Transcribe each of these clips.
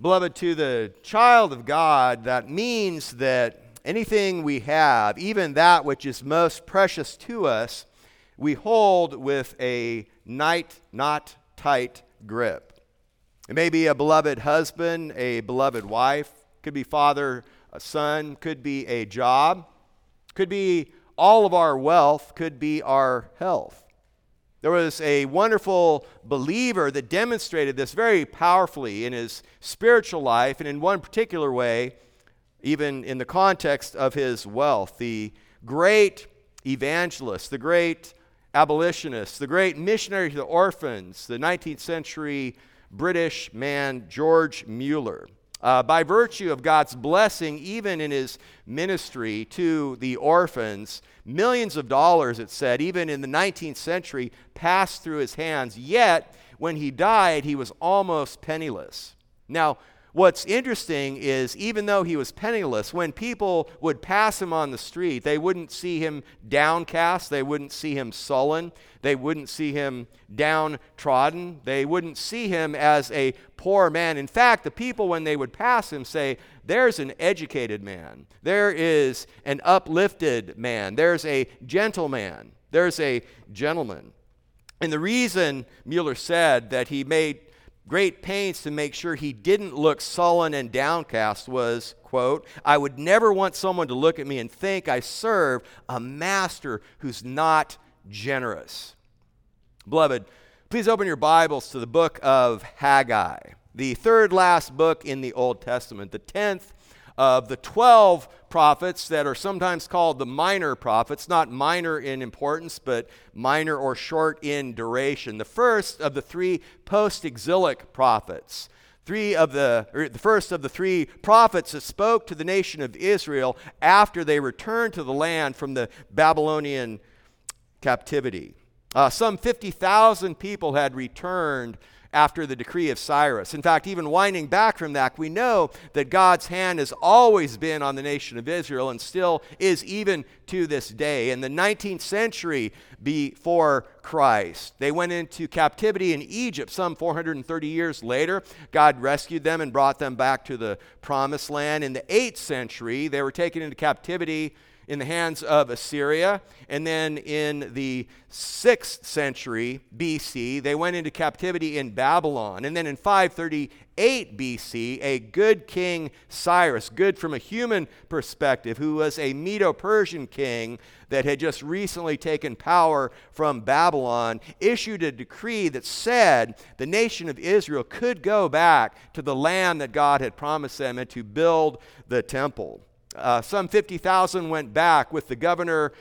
Beloved, to the child of God, that means that anything we have, even that which is most precious to us, we hold with a night, not tight grip. It may be a beloved husband, a beloved wife, could be father, a son, could be a job, could be all of our wealth, could be our health. There was a wonderful believer that demonstrated this very powerfully in his spiritual life, and in one particular way, even in the context of his wealth. The great evangelist, the great abolitionist, the great missionary to the orphans, the 19th century British man, George Mueller uh, by virtue of God's blessing, even in his ministry to the orphans, millions of dollars, it said, even in the 19th century, passed through his hands. Yet, when he died, he was almost penniless. Now, What's interesting is, even though he was penniless, when people would pass him on the street, they wouldn't see him downcast. They wouldn't see him sullen. They wouldn't see him downtrodden. They wouldn't see him as a poor man. In fact, the people, when they would pass him, say, There's an educated man. There is an uplifted man. There's a gentleman. There's a gentleman. And the reason Mueller said that he made great pains to make sure he didn't look sullen and downcast was, quote, I would never want someone to look at me and think I serve a master who's not generous. Beloved, please open your Bibles to the book of Haggai, the third last book in the Old Testament, the 10th of the 12 prophets that are sometimes called the minor prophets, not minor in importance, but minor or short in duration. The first of the three post exilic prophets. Three of the, er, the first of the three prophets that spoke to the nation of Israel after they returned to the land from the Babylonian captivity. Uh, some 50,000 people had returned after the decree of Cyrus. In fact, even winding back from that, we know that God's hand has always been on the nation of Israel and still is even to this day. In the 19th century before Christ, they went into captivity in Egypt some 430 years later. God rescued them and brought them back to the promised land. In the 8th century, they were taken into captivity in the hands of Assyria. And then in the 6th century BC, they went into captivity in Babylon. And then in 538 BC, a good king Cyrus, good from a human perspective, who was a Medo Persian king that had just recently taken power from Babylon, issued a decree that said the nation of Israel could go back to the land that God had promised them and to build the temple. Uh, some 50,000 went back with the governor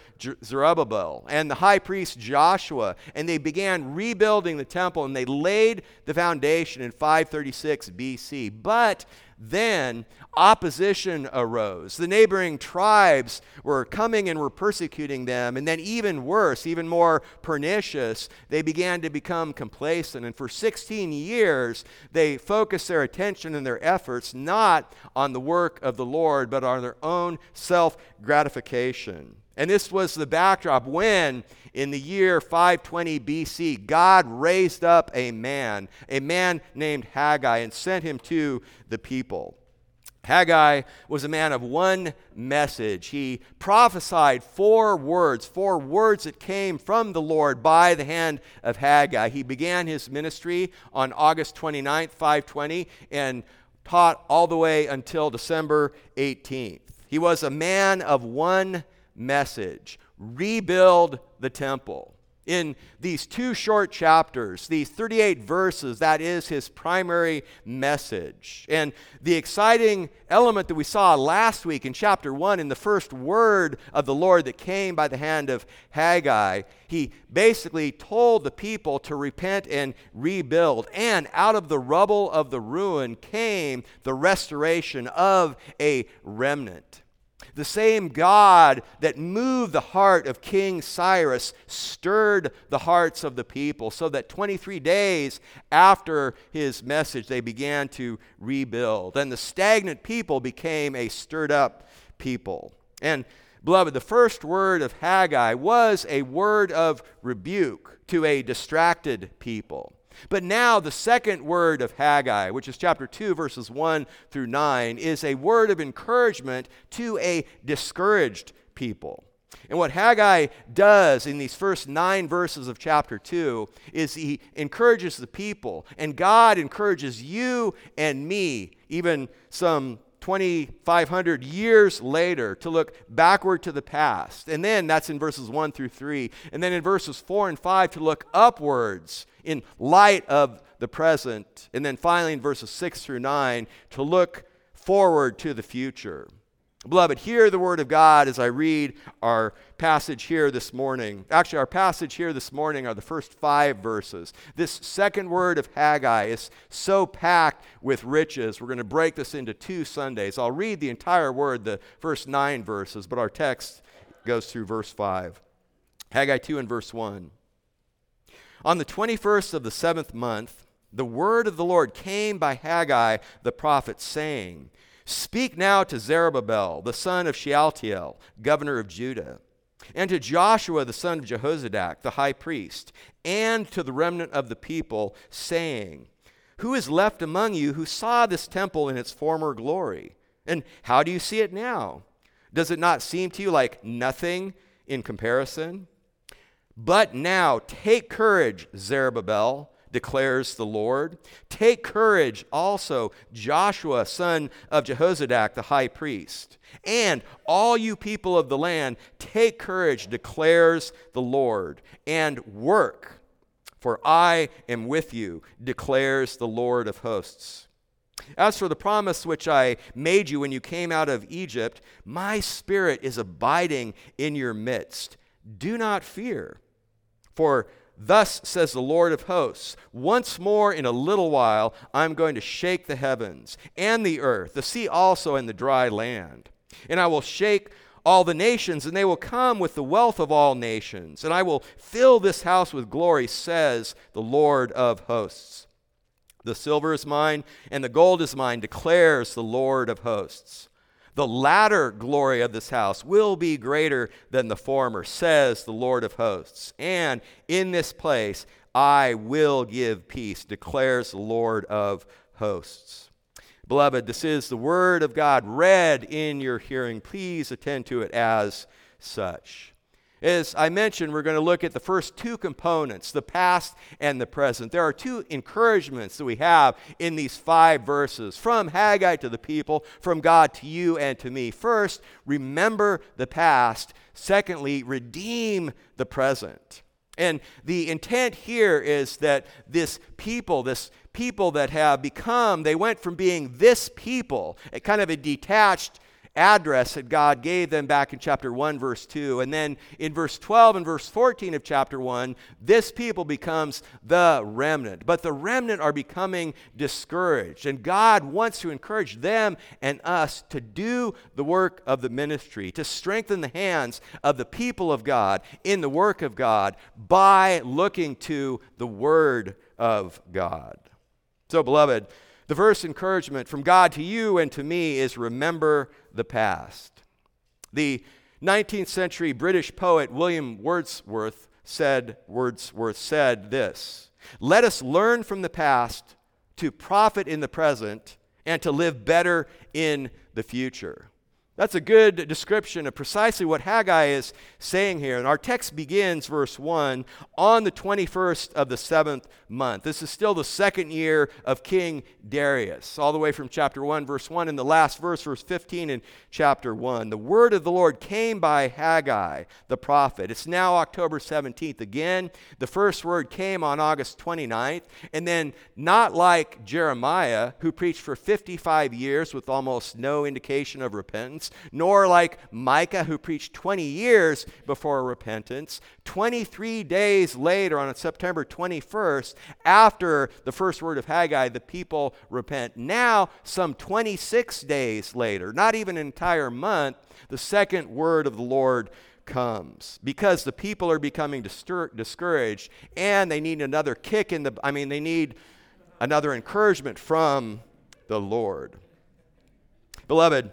Zerubbabel and the high priest Joshua, and they began rebuilding the temple and they laid the foundation in 536 BC. But then opposition arose. The neighboring tribes were coming and were persecuting them. And then, even worse, even more pernicious, they began to become complacent. And for 16 years, they focused their attention and their efforts not on the work of the Lord, but on their own self gratification. And this was the backdrop when, in the year 520 BC, God raised up a man, a man named Haggai, and sent him to the people. Haggai was a man of one message. He prophesied four words, four words that came from the Lord by the hand of Haggai. He began his ministry on August 29th, 520, and taught all the way until December 18th. He was a man of one message rebuild the temple. In these two short chapters, these 38 verses, that is his primary message. And the exciting element that we saw last week in chapter 1, in the first word of the Lord that came by the hand of Haggai, he basically told the people to repent and rebuild. And out of the rubble of the ruin came the restoration of a remnant. The same God that moved the heart of King Cyrus stirred the hearts of the people, so that 23 days after his message, they began to rebuild. And the stagnant people became a stirred up people. And, beloved, the first word of Haggai was a word of rebuke to a distracted people. But now, the second word of Haggai, which is chapter 2, verses 1 through 9, is a word of encouragement to a discouraged people. And what Haggai does in these first nine verses of chapter 2 is he encourages the people, and God encourages you and me, even some 2,500 years later, to look backward to the past. And then that's in verses 1 through 3. And then in verses 4 and 5 to look upwards in light of the present. And then finally in verses 6 through 9 to look forward to the future. Beloved, hear the word of God as I read our passage here this morning. Actually, our passage here this morning are the first five verses. This second word of Haggai is so packed with riches. We're going to break this into two Sundays. I'll read the entire word, the first nine verses, but our text goes through verse 5. Haggai 2 and verse 1. On the 21st of the seventh month, the word of the Lord came by Haggai the prophet, saying, Speak now to Zerubbabel, the son of Shealtiel, governor of Judah, and to Joshua, the son of Jehozadak, the high priest, and to the remnant of the people, saying, Who is left among you who saw this temple in its former glory? And how do you see it now? Does it not seem to you like nothing in comparison? But now take courage, Zerubbabel declares the Lord. Take courage also, Joshua, son of Jehozadak, the high priest. And all you people of the land, take courage, declares the Lord, and work, for I am with you, declares the Lord of hosts. As for the promise which I made you when you came out of Egypt, my spirit is abiding in your midst. Do not fear, for Thus says the Lord of hosts, once more in a little while I'm going to shake the heavens and the earth, the sea also and the dry land. And I will shake all the nations, and they will come with the wealth of all nations. And I will fill this house with glory, says the Lord of hosts. The silver is mine, and the gold is mine, declares the Lord of hosts. The latter glory of this house will be greater than the former, says the Lord of hosts. And in this place I will give peace, declares the Lord of hosts. Beloved, this is the word of God read in your hearing. Please attend to it as such. As I mentioned, we're going to look at the first two components, the past and the present. There are two encouragements that we have in these five verses from Haggai to the people, from God to you and to me. First, remember the past. Secondly, redeem the present. And the intent here is that this people, this people that have become, they went from being this people, a kind of a detached address that God gave them back in chapter 1, verse 2. And then in verse 12 and verse 14 of chapter 1, this people becomes the remnant. But the remnant are becoming discouraged. And God wants to encourage them and us to do the work of the ministry, to strengthen the hands of the people of God in the work of God by looking to the Word of God. So, beloved, the verse encouragement from God to you and to me is remember the past. The 19th century British poet William Wordsworth said, Wordsworth said this Let us learn from the past to profit in the present and to live better in the future. That's a good description of precisely what Haggai is saying here. And our text begins, verse 1, on the 21st of the seventh month. This is still the second year of King Darius, all the way from chapter 1, verse 1, and the last verse, verse 15 in chapter 1. The word of the Lord came by Haggai, the prophet. It's now October 17th. Again, the first word came on August 29th. And then, not like Jeremiah, who preached for 55 years with almost no indication of repentance nor like Micah, who preached 20 years before repentance. 23 days later, on September 21st, after the first word of Haggai, the people repent. Now, some 26 days later, not even an entire month, the second word of the Lord comes because the people are becoming distur- discouraged and they need another kick in the I mean they need another encouragement from the Lord. Beloved,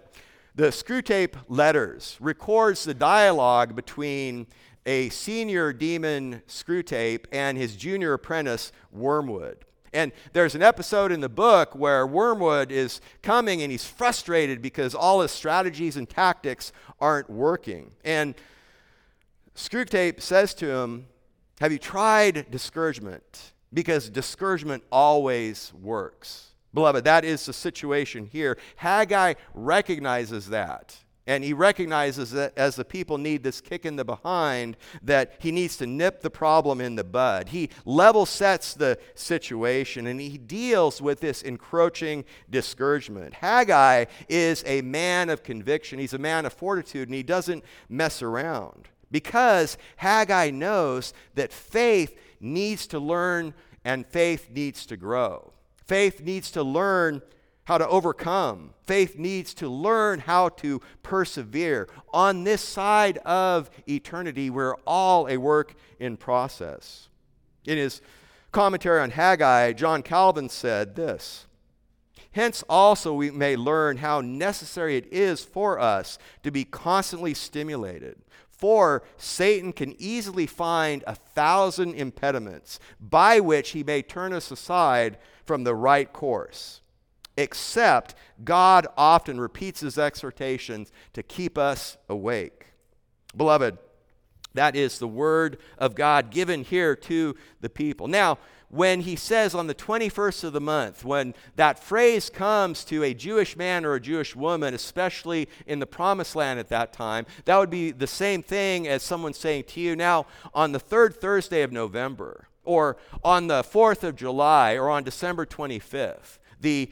the Screwtape Letters records the dialogue between a senior demon Screwtape and his junior apprentice Wormwood. And there's an episode in the book where Wormwood is coming and he's frustrated because all his strategies and tactics aren't working. And Screwtape says to him, Have you tried discouragement? Because discouragement always works. Beloved, that is the situation here. Haggai recognizes that. And he recognizes that as the people need this kick in the behind, that he needs to nip the problem in the bud. He level sets the situation and he deals with this encroaching discouragement. Haggai is a man of conviction, he's a man of fortitude, and he doesn't mess around because Haggai knows that faith needs to learn and faith needs to grow. Faith needs to learn how to overcome. Faith needs to learn how to persevere. On this side of eternity, we're all a work in process. In his commentary on Haggai, John Calvin said this Hence also we may learn how necessary it is for us to be constantly stimulated. For Satan can easily find a thousand impediments by which he may turn us aside from the right course except God often repeats his exhortations to keep us awake. Beloved, that is the word of God given here to the people. Now, when he says on the 21st of the month, when that phrase comes to a Jewish man or a Jewish woman, especially in the promised land at that time, that would be the same thing as someone saying to you, now, on the third Thursday of November, or on the 4th of July, or on December 25th. The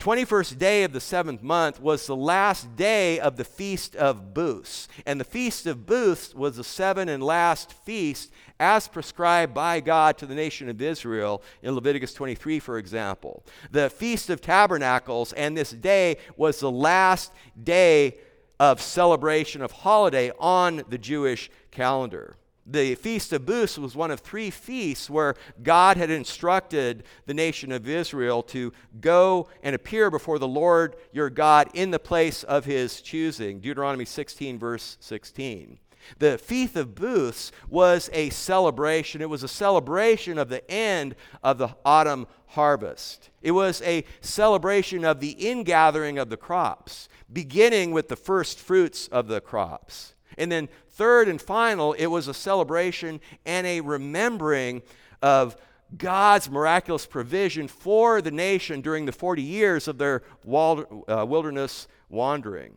21st day of the seventh month was the last day of the Feast of Booths. And the Feast of Booths was the seventh and last feast as prescribed by God to the nation of Israel in Leviticus 23, for example. The Feast of Tabernacles and this day was the last day of celebration of holiday on the Jewish calendar the Feast of Booths was one of three feasts where God had instructed the nation of Israel to go and appear before the Lord your God in the place of his choosing. Deuteronomy 16, verse 16. The Feast of Booths was a celebration. It was a celebration of the end of the autumn harvest. It was a celebration of the ingathering of the crops, beginning with the first fruits of the crops. And then, third and final, it was a celebration and a remembering of God's miraculous provision for the nation during the 40 years of their uh, wilderness wandering.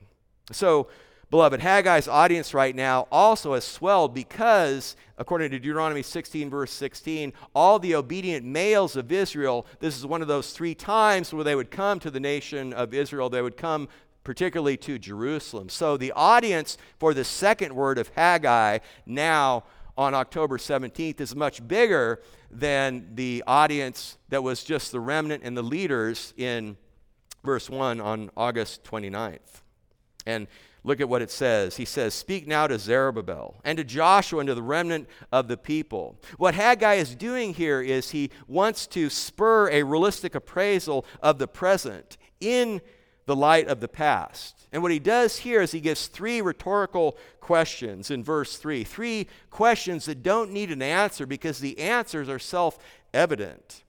So, beloved, Haggai's audience right now also has swelled because, according to Deuteronomy 16, verse 16, all the obedient males of Israel, this is one of those three times where they would come to the nation of Israel. They would come particularly to Jerusalem. So the audience for the second word of Haggai now on October 17th is much bigger than the audience that was just the remnant and the leaders in verse 1 on August 29th. And look at what it says. He says, Speak now to Zerubbabel and to Joshua and to the remnant of the people. What Haggai is doing here is he wants to spur a realistic appraisal of the present in the light of the past. And what he does here is he gives three rhetorical questions in verse 3. Three questions that don't need an answer because the answers are self evident.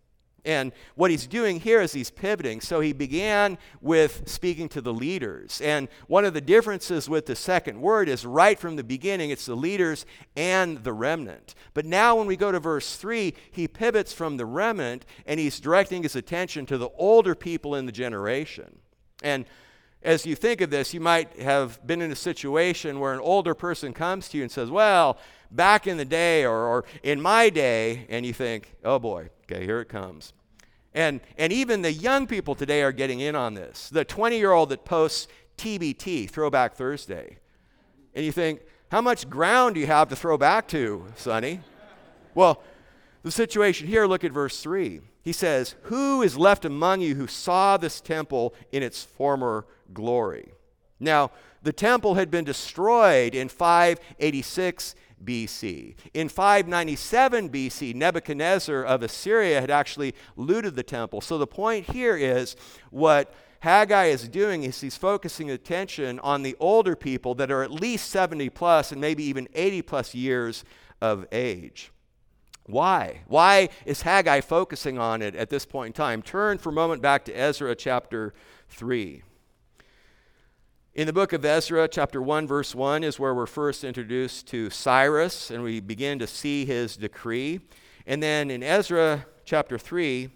And what he's doing here is he's pivoting. So he began with speaking to the leaders. And one of the differences with the second word is right from the beginning, it's the leaders and the remnant. But now when we go to verse 3, he pivots from the remnant and he's directing his attention to the older people in the generation. And as you think of this, you might have been in a situation where an older person comes to you and says, Well, back in the day or, or in my day, and you think, Oh boy, okay, here it comes. And, and even the young people today are getting in on this. The 20 year old that posts TBT, Throwback Thursday. And you think, How much ground do you have to throw back to, Sonny? Well, the situation here, look at verse 3 he says, Who is left among you who saw this temple in its former glory? Now, the temple had been destroyed in 586 BC. In 597 BC, Nebuchadnezzar of Assyria had actually looted the temple. So the point here is what Haggai is doing is he's focusing attention on the older people that are at least 70 plus and maybe even 80 plus years of age. Why? Why is Haggai focusing on it at this point in time? Turn for a moment back to Ezra chapter 3. In the book of Ezra, chapter 1, verse 1, is where we're first introduced to Cyrus, and we begin to see his decree. And then in Ezra chapter 3,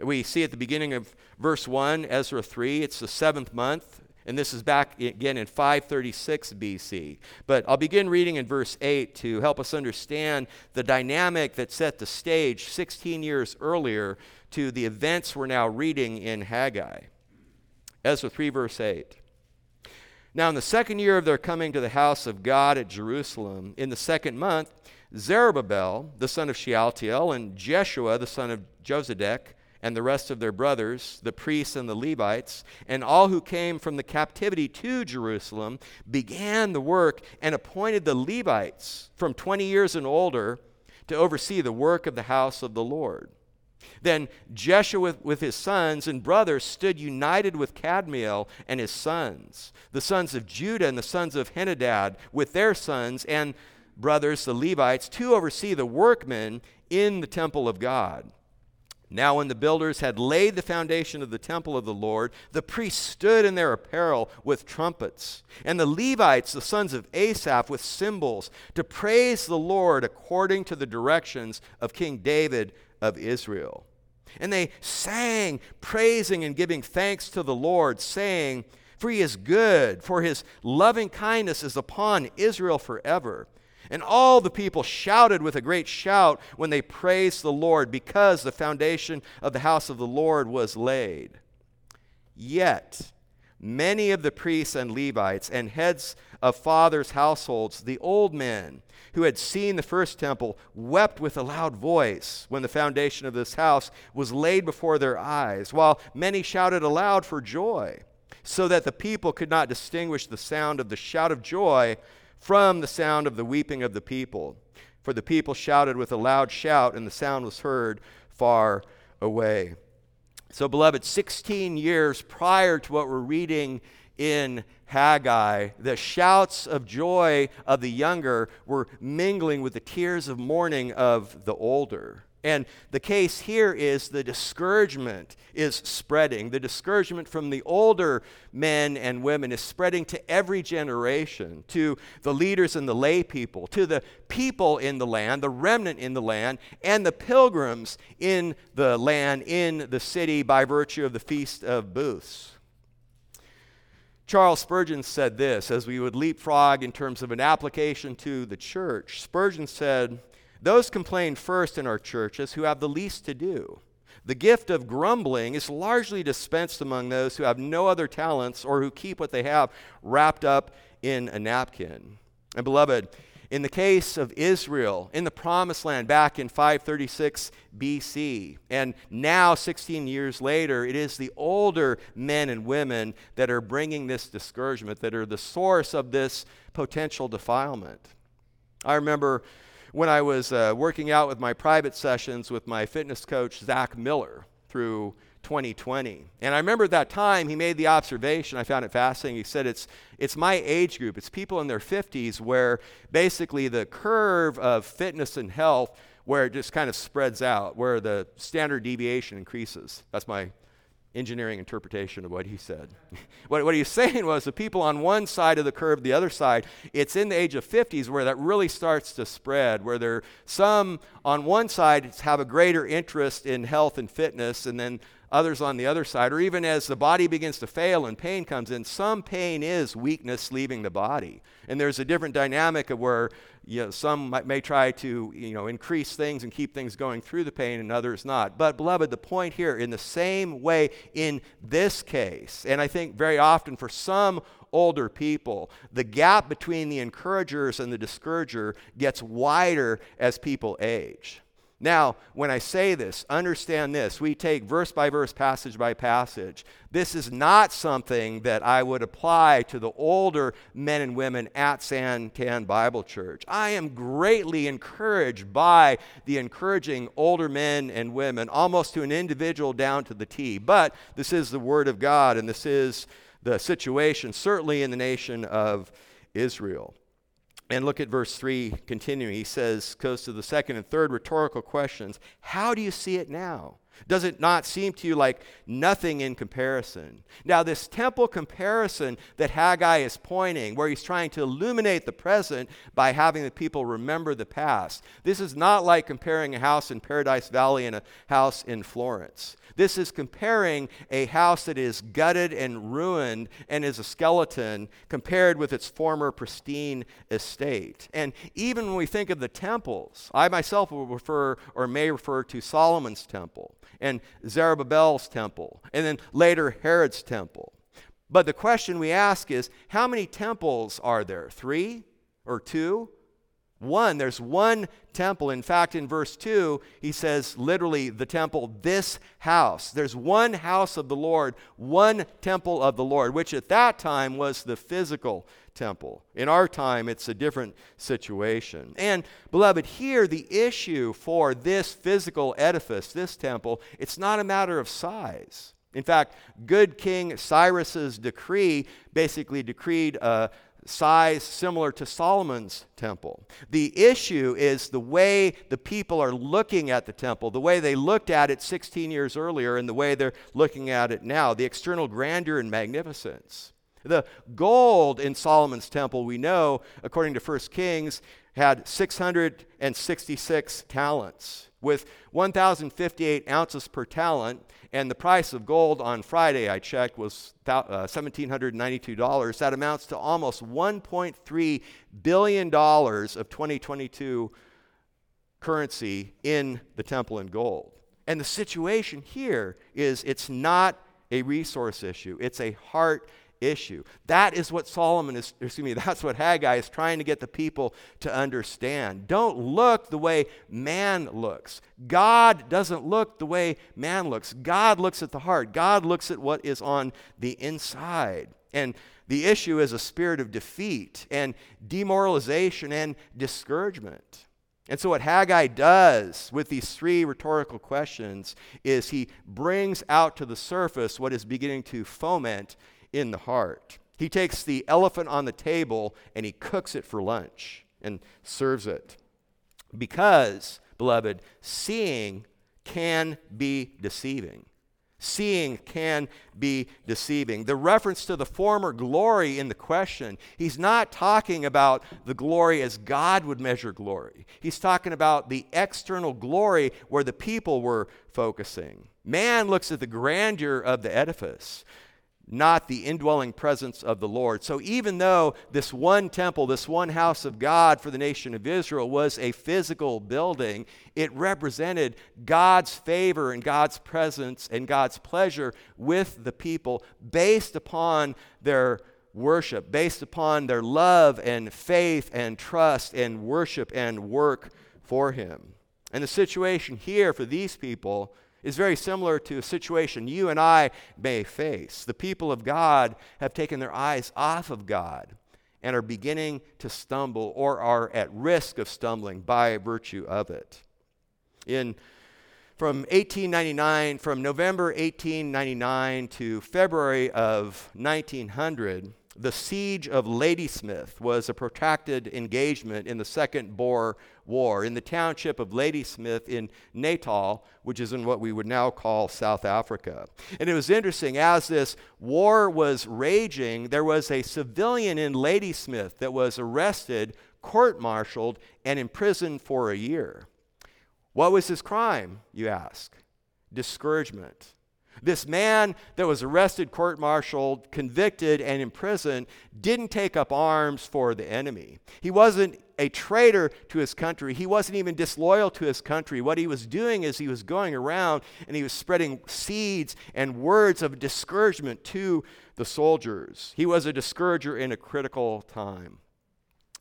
we see at the beginning of verse 1, Ezra 3, it's the seventh month, and this is back again in 536 BC. But I'll begin reading in verse 8 to help us understand the dynamic that set the stage 16 years earlier to the events we're now reading in Haggai. Ezra 3, verse 8. Now, in the second year of their coming to the house of God at Jerusalem, in the second month, Zerubbabel, the son of Shealtiel, and Jeshua, the son of Jozadak, and the rest of their brothers, the priests and the Levites, and all who came from the captivity to Jerusalem, began the work and appointed the Levites from 20 years and older to oversee the work of the house of the Lord. Then Jeshua with, his sons and brothers stood united with Kadmiel and his sons, the sons of Judah and the sons of Henadad with their sons and brothers, the Levites, to oversee the workmen in the temple of God. Now, when the builders had laid the foundation of the temple of the Lord, the priests stood in their apparel with trumpets, and the Levites, the sons of Asaph, with cymbals, to praise the Lord according to the directions of King David of Israel. And they sang, praising and giving thanks to the Lord, saying, For he is good, for his loving kindness is upon Israel forever. And all the people shouted with a great shout when they praised the Lord, because the foundation of the house of the Lord was laid. Yet, many of the priests and Levites and heads of fathers' households, the old men who had seen the first temple, wept with a loud voice when the foundation of this house was laid before their eyes, while many shouted aloud for joy, so that the people could not distinguish the sound of the shout of joy from the sound of the weeping of the people. For the people shouted with a loud shout, and the sound was heard far away. So, beloved, 16 years prior to what we're reading in Haggai, the shouts of joy of the younger were mingling with the tears of mourning of the older. And the case here is the discouragement is spreading. The discouragement from the older men and women is spreading to every generation, to the leaders and the lay people, to the people in the land, the remnant in the land, and the pilgrims in the land, in the city, by virtue of the Feast of Booths. Charles Spurgeon said this as we would leapfrog in terms of an application to the church. Spurgeon said, those complain first in our churches who have the least to do. The gift of grumbling is largely dispensed among those who have no other talents or who keep what they have wrapped up in a napkin. And beloved, in the case of Israel in the promised land back in 536 BC, and now 16 years later, it is the older men and women that are bringing this discouragement, that are the source of this potential defilement. I remember when I was uh, working out with my private sessions with my fitness coach, Zach Miller, through 2020. And I remember at that time he made the observation, I found it fascinating. He said, It's, it's my age group, it's people in their 50s where basically the curve of fitness and health, where it just kind of spreads out, where the standard deviation increases. That's my engineering interpretation of what he said. what, what he was saying was the people on one side of the curve, the other side, it's in the age of 50s where that really starts to spread, where there some on one side have a greater interest in health and fitness, and then others on the other side, or even as the body begins to fail and pain comes in, some pain is weakness leaving the body. And there's a different dynamic of where you know, some might, may try to you know, increase things and keep things going through the pain, and others not. But, beloved, the point here, in the same way in this case, and I think very often for some older people, the gap between the encouragers and the discourager gets wider as people age. Now, when I say this, understand this. We take verse by verse, passage by passage. This is not something that I would apply to the older men and women at Santan Bible Church. I am greatly encouraged by the encouraging older men and women, almost to an individual down to the T. But this is the Word of God, and this is the situation, certainly in the nation of Israel. And look at verse 3 continuing. He says, goes to the second and third rhetorical questions. How do you see it now? Does it not seem to you like nothing in comparison? Now, this temple comparison that Haggai is pointing, where he's trying to illuminate the present by having the people remember the past, this is not like comparing a house in Paradise Valley and a house in Florence. This is comparing a house that is gutted and ruined and is a skeleton compared with its former pristine estate. And even when we think of the temples, I myself will refer or may refer to Solomon's temple and Zerubbabel's temple, and then later Herod's temple. But the question we ask is how many temples are there? Three or two? One, there's one temple. In fact, in verse 2, he says literally the temple, this house. There's one house of the Lord, one temple of the Lord, which at that time was the physical temple. In our time, it's a different situation. And, beloved, here the issue for this physical edifice, this temple, it's not a matter of size. In fact, good King Cyrus's decree basically decreed a, size similar to Solomon's temple. The issue is the way the people are looking at the temple, the way they looked at it 16 years earlier, and the way they're looking at it now, the external grandeur and magnificence. The gold in Solomon's temple, we know, according to 1 Kings, had 666 talents with 1,058 ounces per talent. And the price of gold on Friday, I checked, was $1,792. Uh, that amounts to almost $1.3 billion of 2022 currency in the temple in gold. And the situation here is it's not a resource issue, it's a heart issue. That is what Solomon is, excuse me, that's what Haggai is trying to get the people to understand. Don't look the way man looks. God doesn't look the way man looks. God looks at the heart, God looks at what is on the inside. And the issue is a spirit of defeat and demoralization and discouragement. And so, what Haggai does with these three rhetorical questions is he brings out to the surface what is beginning to foment in the heart. He takes the elephant on the table and he cooks it for lunch and serves it. Because, beloved, seeing can be deceiving. Seeing can be deceiving. The reference to the former glory in the question, he's not talking about the glory as God would measure glory. He's talking about the external glory where the people were focusing. Man looks at the grandeur of the edifice not the indwelling presence of the Lord. So, even though this one temple, this one house of God for the nation of Israel was a physical building, it represented God's favor and God's presence and God's pleasure with the people based upon their worship, based upon their love and faith and trust and worship and work for Him. And the situation here for these people is very similar to a situation you and I may face. The people of God have taken their eyes off of God and are beginning to stumble or are at risk of stumbling by virtue of it. In from 1899, from November 1899 to February of 1900, the siege of Ladysmith was a protracted engagement in the Second Boer War in the township of Ladysmith in Natal, which is in what we would now call South Africa. And it was interesting, as this war was raging, there was a civilian in Ladysmith that was arrested, court martialed, and imprisoned for a year. What was his crime, you ask? Discouragement. This man that was arrested, court martialed, convicted, and imprisoned didn't take up arms for the enemy. He wasn't a traitor to his country. He wasn't even disloyal to his country. What he was doing is he was going around and he was spreading seeds and words of discouragement to the soldiers. He was a discourager in a critical time.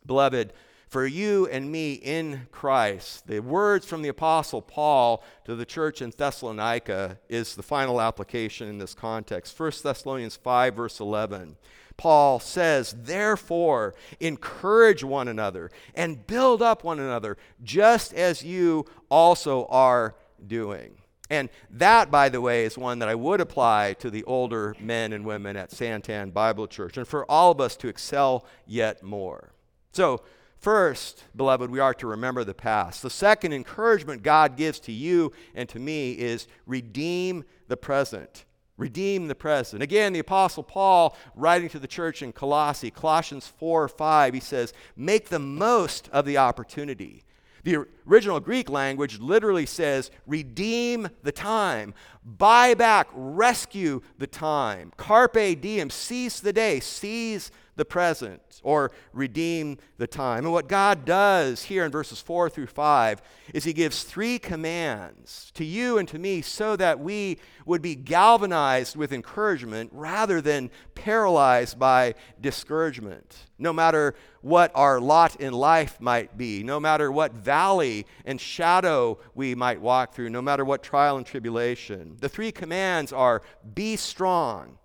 Beloved, for you and me in Christ. The words from the Apostle Paul to the church in Thessalonica is the final application in this context. 1 Thessalonians 5, verse 11. Paul says, Therefore, encourage one another and build up one another, just as you also are doing. And that, by the way, is one that I would apply to the older men and women at Santan Bible Church, and for all of us to excel yet more. So, first, beloved, we are to remember the past. The second encouragement God gives to you and to me is redeem the present. Redeem the present. Again, the Apostle Paul, writing to the church in Colossae, Colossians 4 5, he says, Make the most of the opportunity. The original Greek language literally says, redeem the time, buy back, rescue the time. Carpe diem, seize the day, seize the present or redeem the time. And what God does here in verses 4 through 5 is He gives three commands to you and to me so that we would be galvanized with encouragement rather than paralyzed by discouragement. No matter what our lot in life might be, no matter what valley and shadow we might walk through, no matter what trial and tribulation. The three commands are be strong,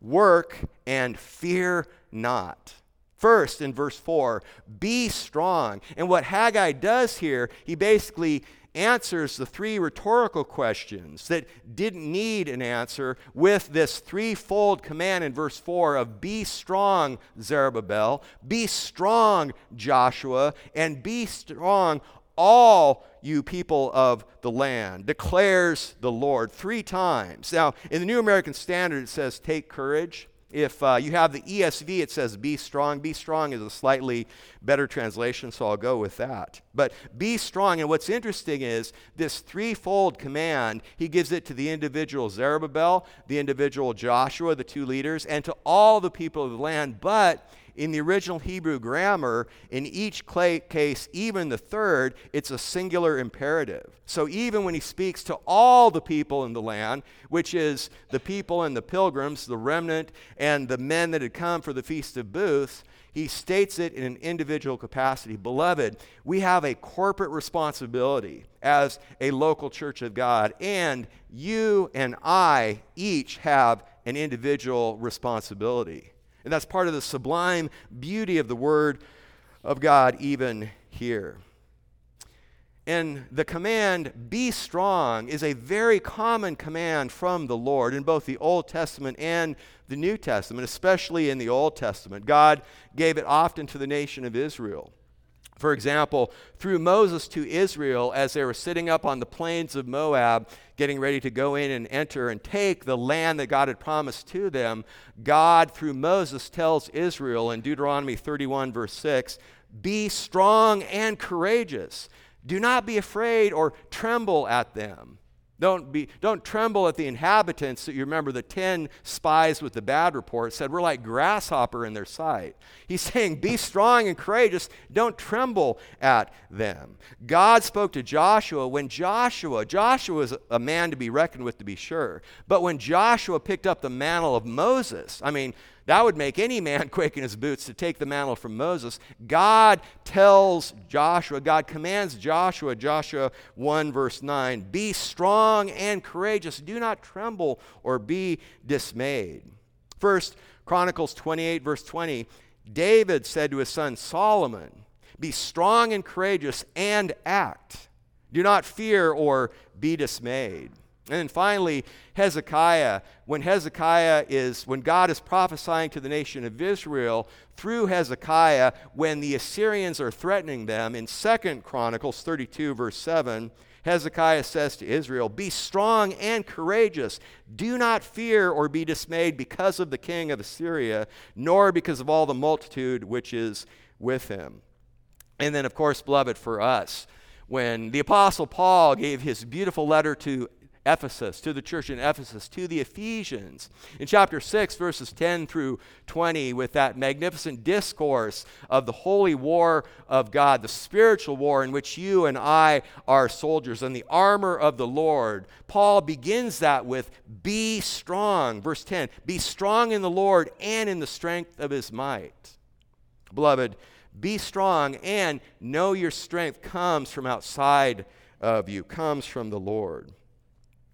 work, and fear not. First, in verse 4, be strong. And what Haggai does here, he basically answers the three rhetorical questions that didn't need an answer with this threefold command in verse 4 of be strong, Zerubbabel, be strong, Joshua, and be strong, all you people of the land, declares the Lord three times. Now, in the New American Standard, it says, take courage. If uh, you have the ESV, it says be strong. Be strong is a slightly better translation, so I'll go with that. But be strong. And what's interesting is this threefold command, he gives it to the individual Zerubbabel, the individual Joshua, the two leaders, and to all the people of the land. But in the original Hebrew grammar, in each case, even the third, it's a singular imperative. So even when he speaks to all the people in the land, which is the people and the pilgrims, the remnant, and the men that had come for the Feast of Booths, he states it in an individual capacity. Beloved, we have a corporate responsibility as a local church of God, and you and I each have an individual responsibility. And that's part of the sublime beauty of the Word of God, even here. And the command, be strong, is a very common command from the Lord in both the Old Testament and the New Testament, especially in the Old Testament. God gave it often to the nation of Israel. For example, through Moses to Israel as they were sitting up on the plains of Moab, getting ready to go in and enter and take the land that God had promised to them, God, through Moses, tells Israel in Deuteronomy 31, verse 6 Be strong and courageous. Do not be afraid or tremble at them. Don't, be, don't tremble at the inhabitants that you remember the 10 spies with the bad report said we're like grasshopper in their sight. He's saying, Be strong and courageous. Don't tremble at them. God spoke to Joshua when Joshua, Joshua was a man to be reckoned with to be sure, but when Joshua picked up the mantle of Moses, I mean, that would make any man quake in his boots to take the mantle from Moses. God tells Joshua, God commands Joshua, Joshua 1, verse 9, be strong and courageous. Do not tremble or be dismayed. First, Chronicles 28, verse 20, David said to his son Solomon, Be strong and courageous and act. Do not fear or be dismayed. And then finally, Hezekiah. When Hezekiah is, when God is prophesying to the nation of Israel through Hezekiah, when the Assyrians are threatening them, in Second Chronicles 32, verse 7, Hezekiah says to Israel, Be strong and courageous. Do not fear or be dismayed because of the king of Assyria, nor because of all the multitude which is with him. And then, of course, beloved, for us, when the Apostle Paul gave his beautiful letter to Ephesus, to the church in Ephesus, to the Ephesians. In chapter 6, verses 10 through 20, with that magnificent discourse of the holy war of God, the spiritual war in which you and I are soldiers, and the armor of the Lord, Paul begins that with, Be strong. Verse 10 Be strong in the Lord and in the strength of his might. Beloved, Be strong and know your strength comes from outside of you, comes from the Lord.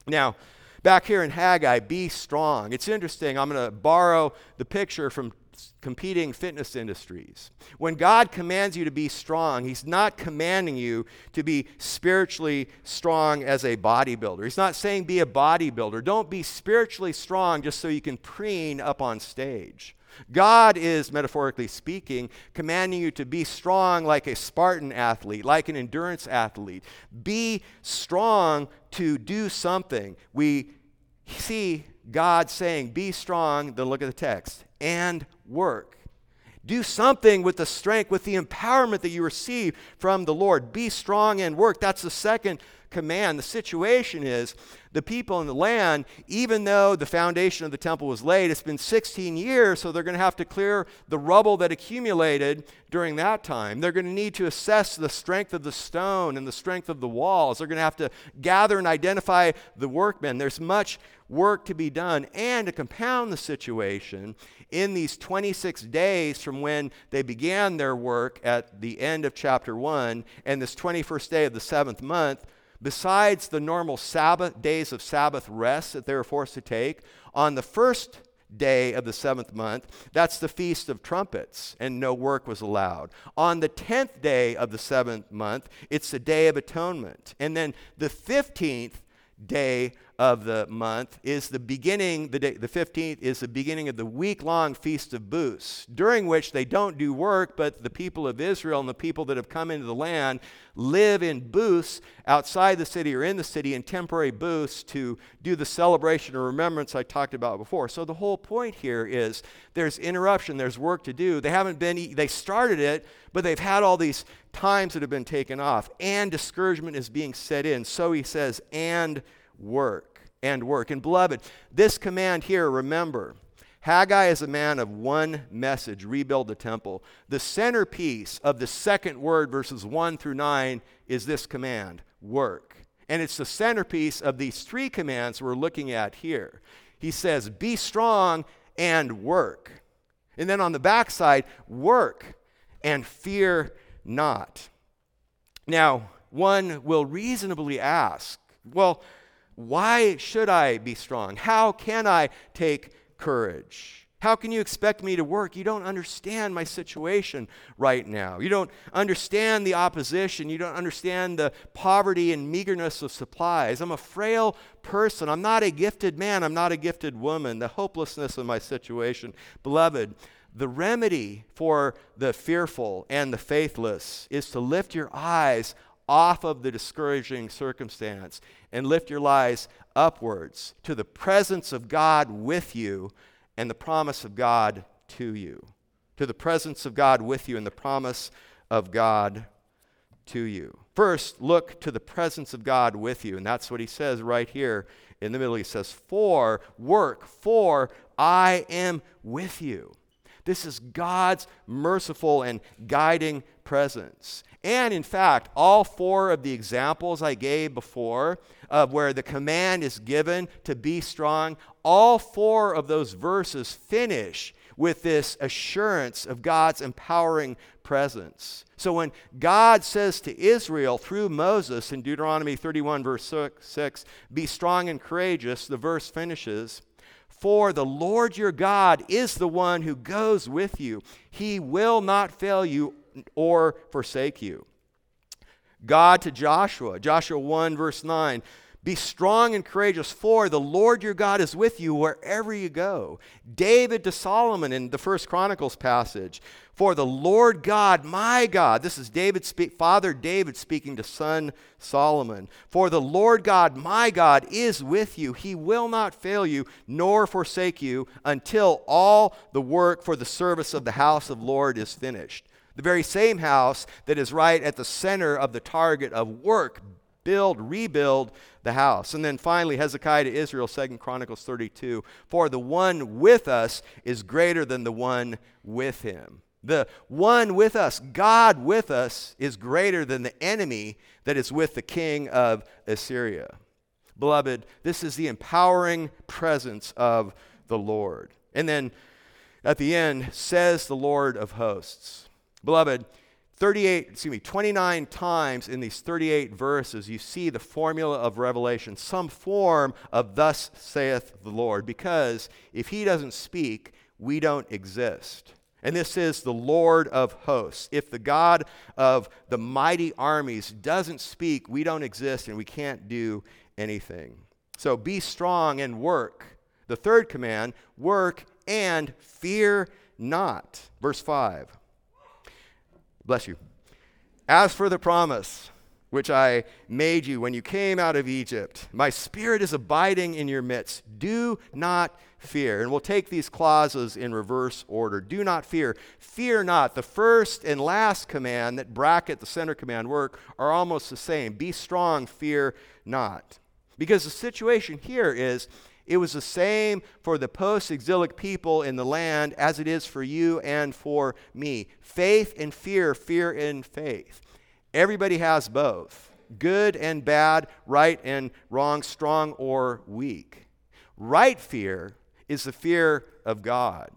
Now, back here in Haggai, be strong. It's interesting. I'm going to borrow the picture from competing fitness industries. When God commands you to be strong, He's not commanding you to be spiritually strong as a bodybuilder. He's not saying be a bodybuilder. Don't be spiritually strong just so you can preen up on stage. God is, metaphorically speaking, commanding you to be strong like a Spartan athlete, like an endurance athlete. Be strong to do something. We see God saying, Be strong, then look at the text, and work. Do something with the strength, with the empowerment that you receive from the Lord. Be strong and work. That's the second command. The situation is the people in the land, even though the foundation of the temple was laid, it's been 16 years, so they're going to have to clear the rubble that accumulated during that time. They're going to need to assess the strength of the stone and the strength of the walls. They're going to have to gather and identify the workmen. There's much work to be done. And to compound the situation, in these 26 days from when they began their work at the end of chapter 1 and this 21st day of the seventh month, besides the normal Sabbath days of Sabbath rest that they were forced to take, on the first day of the seventh month, that's the Feast of Trumpets, and no work was allowed. On the tenth day of the seventh month, it's the Day of Atonement. And then the fifteenth day of the month is the beginning, the, day, the 15th is the beginning of the week long Feast of Booths, during which they don't do work, but the people of Israel and the people that have come into the land live in booths outside the city or in the city in temporary booths to do the celebration or remembrance I talked about before. So the whole point here is there's interruption, there's work to do. They haven't been, they started it, but they've had all these times that have been taken off, and discouragement is being set in. So he says, and work and work. And beloved, this command here, remember, Haggai is a man of one message rebuild the temple. The centerpiece of the second word, verses 1 through 9, is this command work. And it's the centerpiece of these three commands we're looking at here. He says, Be strong and work. And then on the backside, work and fear not. Now, one will reasonably ask, well, why should I be strong? How can I take courage? How can you expect me to work? You don't understand my situation right now. You don't understand the opposition. You don't understand the poverty and meagerness of supplies. I'm a frail person. I'm not a gifted man. I'm not a gifted woman. The hopelessness of my situation. Beloved, the remedy for the fearful and the faithless is to lift your eyes off of the discouraging circumstance and lift your eyes upwards to the presence of God with you and the promise of God to you. To the presence of God with you and the promise of God to you. First, look to the presence of God with you. And that's what he says right here in the middle. He says, For work, for I am with you. This is God's merciful and guiding presence. And in fact, all four of the examples I gave before of where the command is given to be strong, all four of those verses finish with this assurance of God's empowering presence. So when God says to Israel through Moses in Deuteronomy 31, verse 6, be strong and courageous, the verse finishes, for the Lord your God is the one who goes with you. He will not fail you or forsake you. God to Joshua, Joshua 1, verse 9. Be strong and courageous, for the Lord your God is with you wherever you go. David to Solomon in the First Chronicles passage. For the Lord God, my God, this is David speak, Father David speaking to son Solomon. For the Lord God, my God, is with you. He will not fail you nor forsake you until all the work for the service of the house of Lord is finished the very same house that is right at the center of the target of work build rebuild the house. And then finally hezekiah to israel Second chronicles 32 for the one with us is greater than the one with him. The one with us god with us is greater than the enemy that is with the king of assyria. Beloved this is the empowering presence of the lord. And then at the end says the lord of hosts Beloved, 38, excuse me, 29 times in these 38 verses, you see the formula of revelation, some form of thus saith the Lord, because if he doesn't speak, we don't exist. And this is the Lord of hosts. If the God of the mighty armies doesn't speak, we don't exist and we can't do anything. So be strong and work. The third command work and fear not. Verse 5. Bless you. As for the promise which I made you when you came out of Egypt, my spirit is abiding in your midst. Do not fear. And we'll take these clauses in reverse order. Do not fear. Fear not. The first and last command that bracket the center command work are almost the same. Be strong, fear not. Because the situation here is it was the same for the post exilic people in the land as it is for you and for me. Faith and fear, fear and faith. Everybody has both good and bad, right and wrong, strong or weak. Right fear is the fear of God,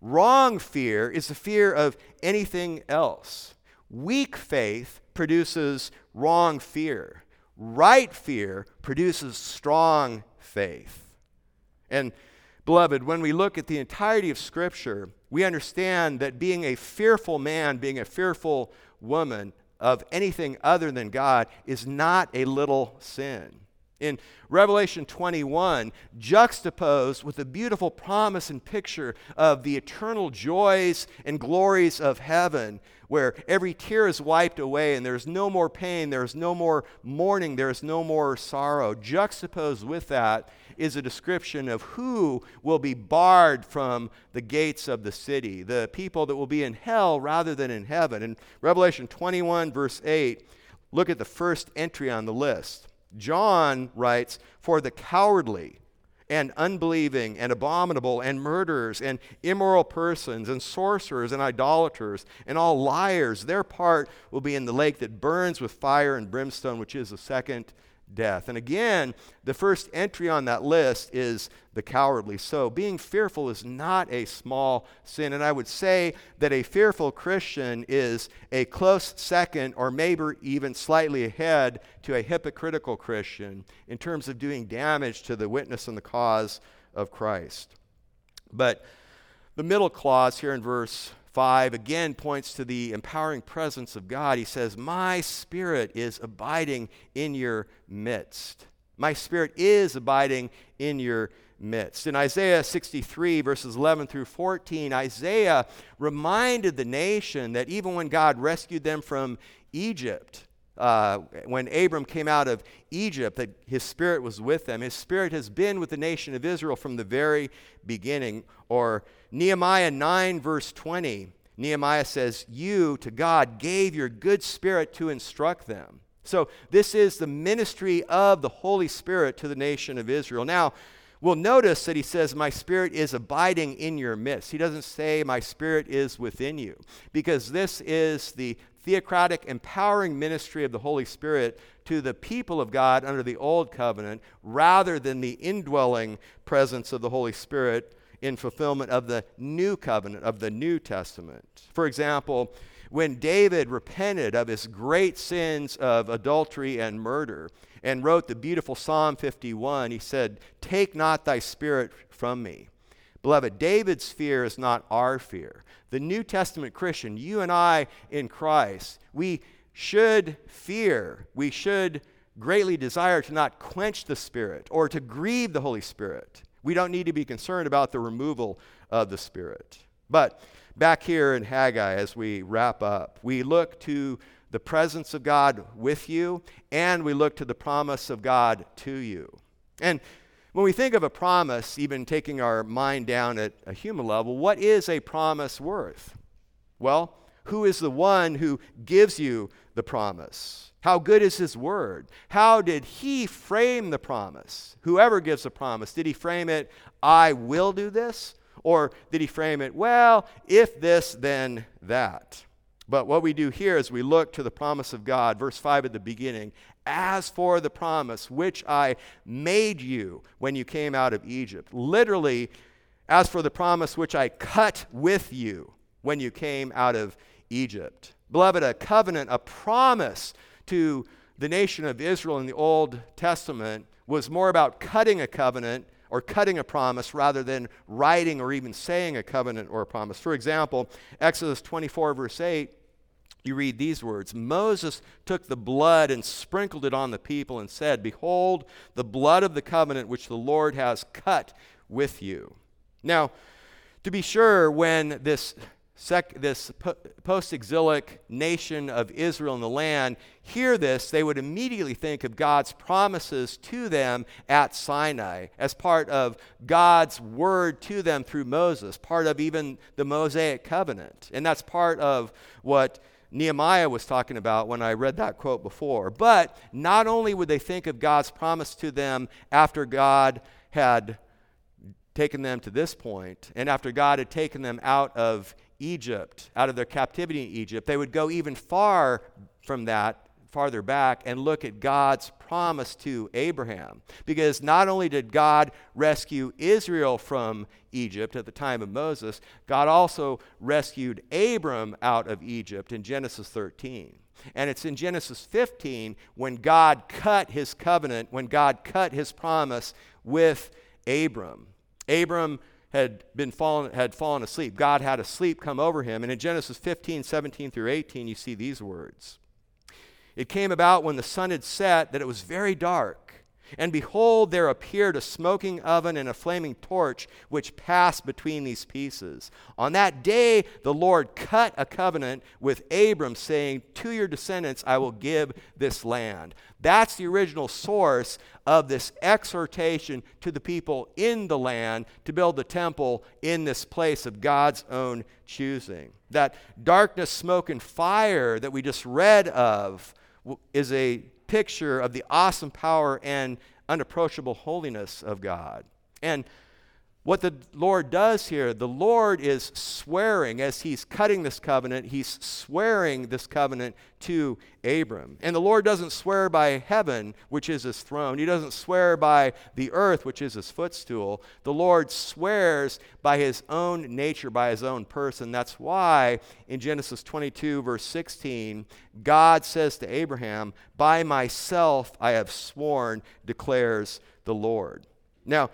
wrong fear is the fear of anything else. Weak faith produces wrong fear. Right fear produces strong faith. And, beloved, when we look at the entirety of Scripture, we understand that being a fearful man, being a fearful woman of anything other than God, is not a little sin. In Revelation 21, juxtaposed with a beautiful promise and picture of the eternal joys and glories of heaven, where every tear is wiped away and there's no more pain, there's no more mourning, there's no more sorrow. Juxtaposed with that is a description of who will be barred from the gates of the city, the people that will be in hell rather than in heaven. In Revelation 21, verse 8, look at the first entry on the list. John writes, For the cowardly, and unbelieving and abominable and murderers and immoral persons and sorcerers and idolaters and all liars, their part will be in the lake that burns with fire and brimstone, which is the second death. And again, the first entry on that list is the cowardly. So being fearful is not a small sin. And I would say that a fearful Christian is a close second, or maybe even slightly ahead, to a hypocritical Christian in terms of doing damage to the witness and the cause of Christ. But the middle clause here in verse 5 again points to the empowering presence of God. He says, My spirit is abiding in your midst. My spirit is abiding in your midst. In Isaiah 63, verses 11 through 14, Isaiah reminded the nation that even when God rescued them from Egypt, uh, when Abram came out of Egypt, that his spirit was with them. His spirit has been with the nation of Israel from the very beginning. Or Nehemiah 9, verse 20, Nehemiah says, You, to God, gave your good spirit to instruct them. So, this is the ministry of the Holy Spirit to the nation of Israel. Now, we'll notice that he says, My spirit is abiding in your midst. He doesn't say, My spirit is within you, because this is the theocratic, empowering ministry of the Holy Spirit to the people of God under the old covenant, rather than the indwelling presence of the Holy Spirit in fulfillment of the new covenant, of the New Testament. For example, when David repented of his great sins of adultery and murder and wrote the beautiful Psalm 51, he said, Take not thy spirit from me. Beloved, David's fear is not our fear. The New Testament Christian, you and I in Christ, we should fear, we should greatly desire to not quench the Spirit or to grieve the Holy Spirit. We don't need to be concerned about the removal of the Spirit. But back here in Haggai, as we wrap up, we look to the presence of God with you, and we look to the promise of God to you. And when we think of a promise, even taking our mind down at a human level, what is a promise worth? Well, who is the one who gives you the promise? How good is his word? How did he frame the promise? Whoever gives a promise, did he frame it, I will do this? Or did he frame it, well, if this, then that? But what we do here is we look to the promise of God, verse 5 at the beginning. As for the promise which I made you when you came out of Egypt. Literally, as for the promise which I cut with you when you came out of Egypt. Beloved, a covenant, a promise to the nation of Israel in the Old Testament was more about cutting a covenant or cutting a promise rather than writing or even saying a covenant or a promise. For example, Exodus 24, verse 8, you read these words Moses took the blood and sprinkled it on the people and said, Behold, the blood of the covenant which the Lord has cut with you. Now, to be sure, when this sec- this po- post exilic nation of Israel in the land hear this, they would immediately think of God's promises to them at Sinai as part of God's word to them through Moses, part of even the Mosaic covenant. And that's part of what Nehemiah was talking about when I read that quote before. But not only would they think of God's promise to them after God had taken them to this point, and after God had taken them out of Egypt, out of their captivity in Egypt, they would go even far from that, farther back, and look at God's promise to Abraham. Because not only did God rescue Israel from Egypt at the time of Moses, God also rescued Abram out of Egypt in Genesis 13. And it's in Genesis 15 when God cut his covenant, when God cut his promise with Abram. Abram had been fallen had fallen asleep. God had a sleep come over him. And in Genesis 15, 17 through 18, you see these words. It came about when the sun had set that it was very dark. And behold, there appeared a smoking oven and a flaming torch which passed between these pieces. On that day, the Lord cut a covenant with Abram, saying, To your descendants I will give this land. That's the original source of this exhortation to the people in the land to build the temple in this place of God's own choosing. That darkness, smoke, and fire that we just read of is a picture of the awesome power and unapproachable holiness of God. And what the Lord does here, the Lord is swearing as he's cutting this covenant, he's swearing this covenant to Abram. And the Lord doesn't swear by heaven, which is his throne. He doesn't swear by the earth, which is his footstool. The Lord swears by his own nature, by his own person. That's why in Genesis 22, verse 16, God says to Abraham, By myself I have sworn, declares the Lord. Now,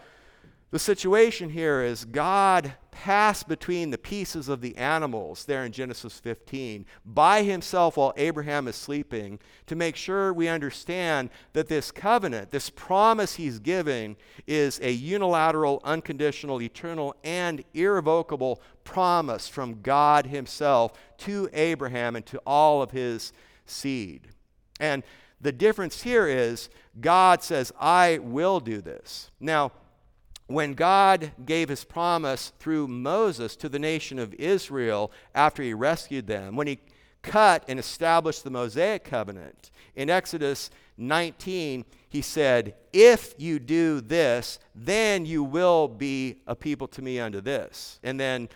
the situation here is God passed between the pieces of the animals there in Genesis 15 by himself while Abraham is sleeping to make sure we understand that this covenant, this promise he's giving, is a unilateral, unconditional, eternal, and irrevocable promise from God himself to Abraham and to all of his seed. And the difference here is God says, I will do this. Now, when God gave his promise through Moses to the nation of Israel after he rescued them, when he cut and established the Mosaic covenant, in Exodus 19, he said, If you do this, then you will be a people to me unto this. And then,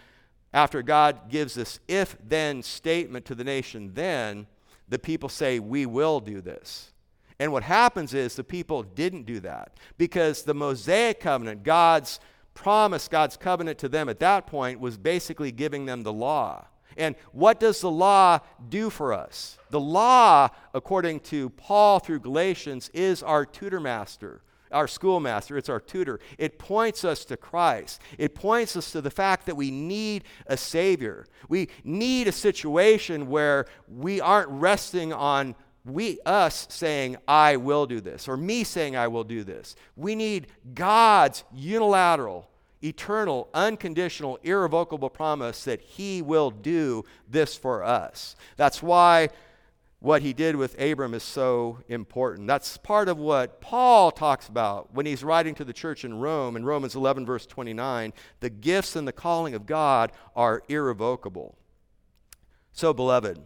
after God gives this if then statement to the nation, then the people say, We will do this. And what happens is the people didn't do that because the Mosaic covenant, God's promise, God's covenant to them at that point was basically giving them the law. And what does the law do for us? The law, according to Paul through Galatians, is our tutor master, our schoolmaster. It's our tutor. It points us to Christ. It points us to the fact that we need a Savior. We need a situation where we aren't resting on we us saying i will do this or me saying i will do this. We need god's unilateral eternal unconditional irrevocable promise that he will do this for us. That's why what he did with abram is so important. That's part of what paul talks about when he's writing to the church in rome in romans 11 verse 29 the gifts and the calling of god are irrevocable. So beloved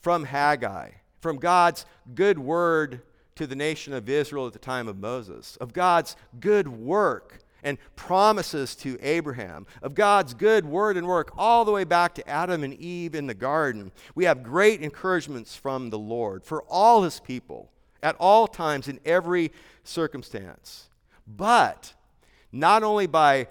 from haggai from God's good word to the nation of Israel at the time of Moses, of God's good work and promises to Abraham, of God's good word and work all the way back to Adam and Eve in the garden. We have great encouragements from the Lord for all his people at all times in every circumstance. But not only by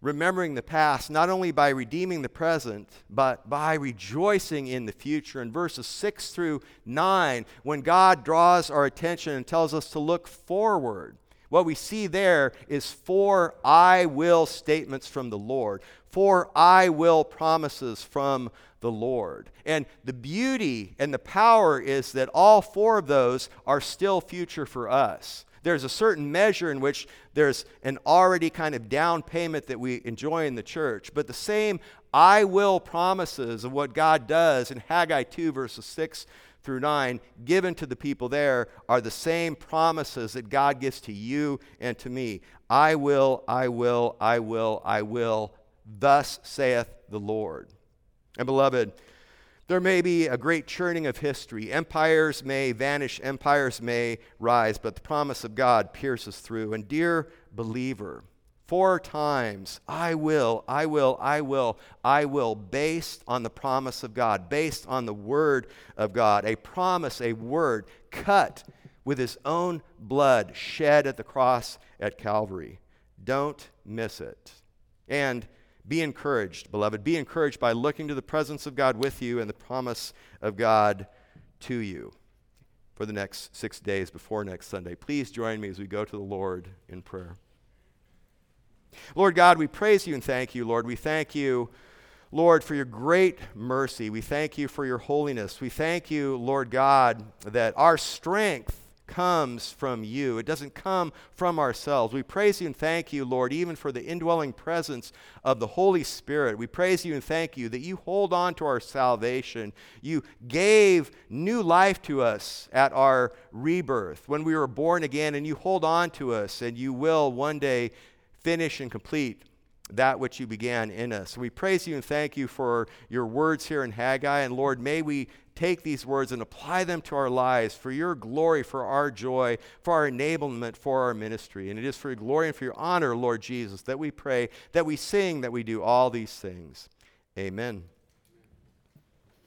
remembering the past, not only by redeeming the present, but by rejoicing in the future. In verses 6 through 9, when God draws our attention and tells us to look forward, what we see there is four I will statements from the Lord, four I will promises from the Lord. And the beauty and the power is that all four of those are still future for us. There's a certain measure in which there's an already kind of down payment that we enjoy in the church. But the same I will promises of what God does in Haggai 2, verses 6 through 9, given to the people there, are the same promises that God gives to you and to me. I will, I will, I will, I will, thus saith the Lord. And beloved, there may be a great churning of history. Empires may vanish, empires may rise, but the promise of God pierces through. And, dear believer, four times, I will, I will, I will, I will, based on the promise of God, based on the word of God, a promise, a word cut with his own blood shed at the cross at Calvary. Don't miss it. And be encouraged, beloved. Be encouraged by looking to the presence of God with you and the promise of God to you for the next six days before next Sunday. Please join me as we go to the Lord in prayer. Lord God, we praise you and thank you, Lord. We thank you, Lord, for your great mercy. We thank you for your holiness. We thank you, Lord God, that our strength comes from you. It doesn't come from ourselves. We praise you and thank you, Lord, even for the indwelling presence of the Holy Spirit. We praise you and thank you that you hold on to our salvation. You gave new life to us at our rebirth when we were born again, and you hold on to us, and you will one day finish and complete that which you began in us. We praise you and thank you for your words here in Haggai. And Lord, may we take these words and apply them to our lives for your glory, for our joy, for our enablement, for our ministry. And it is for your glory and for your honor, Lord Jesus, that we pray, that we sing, that we do all these things. Amen.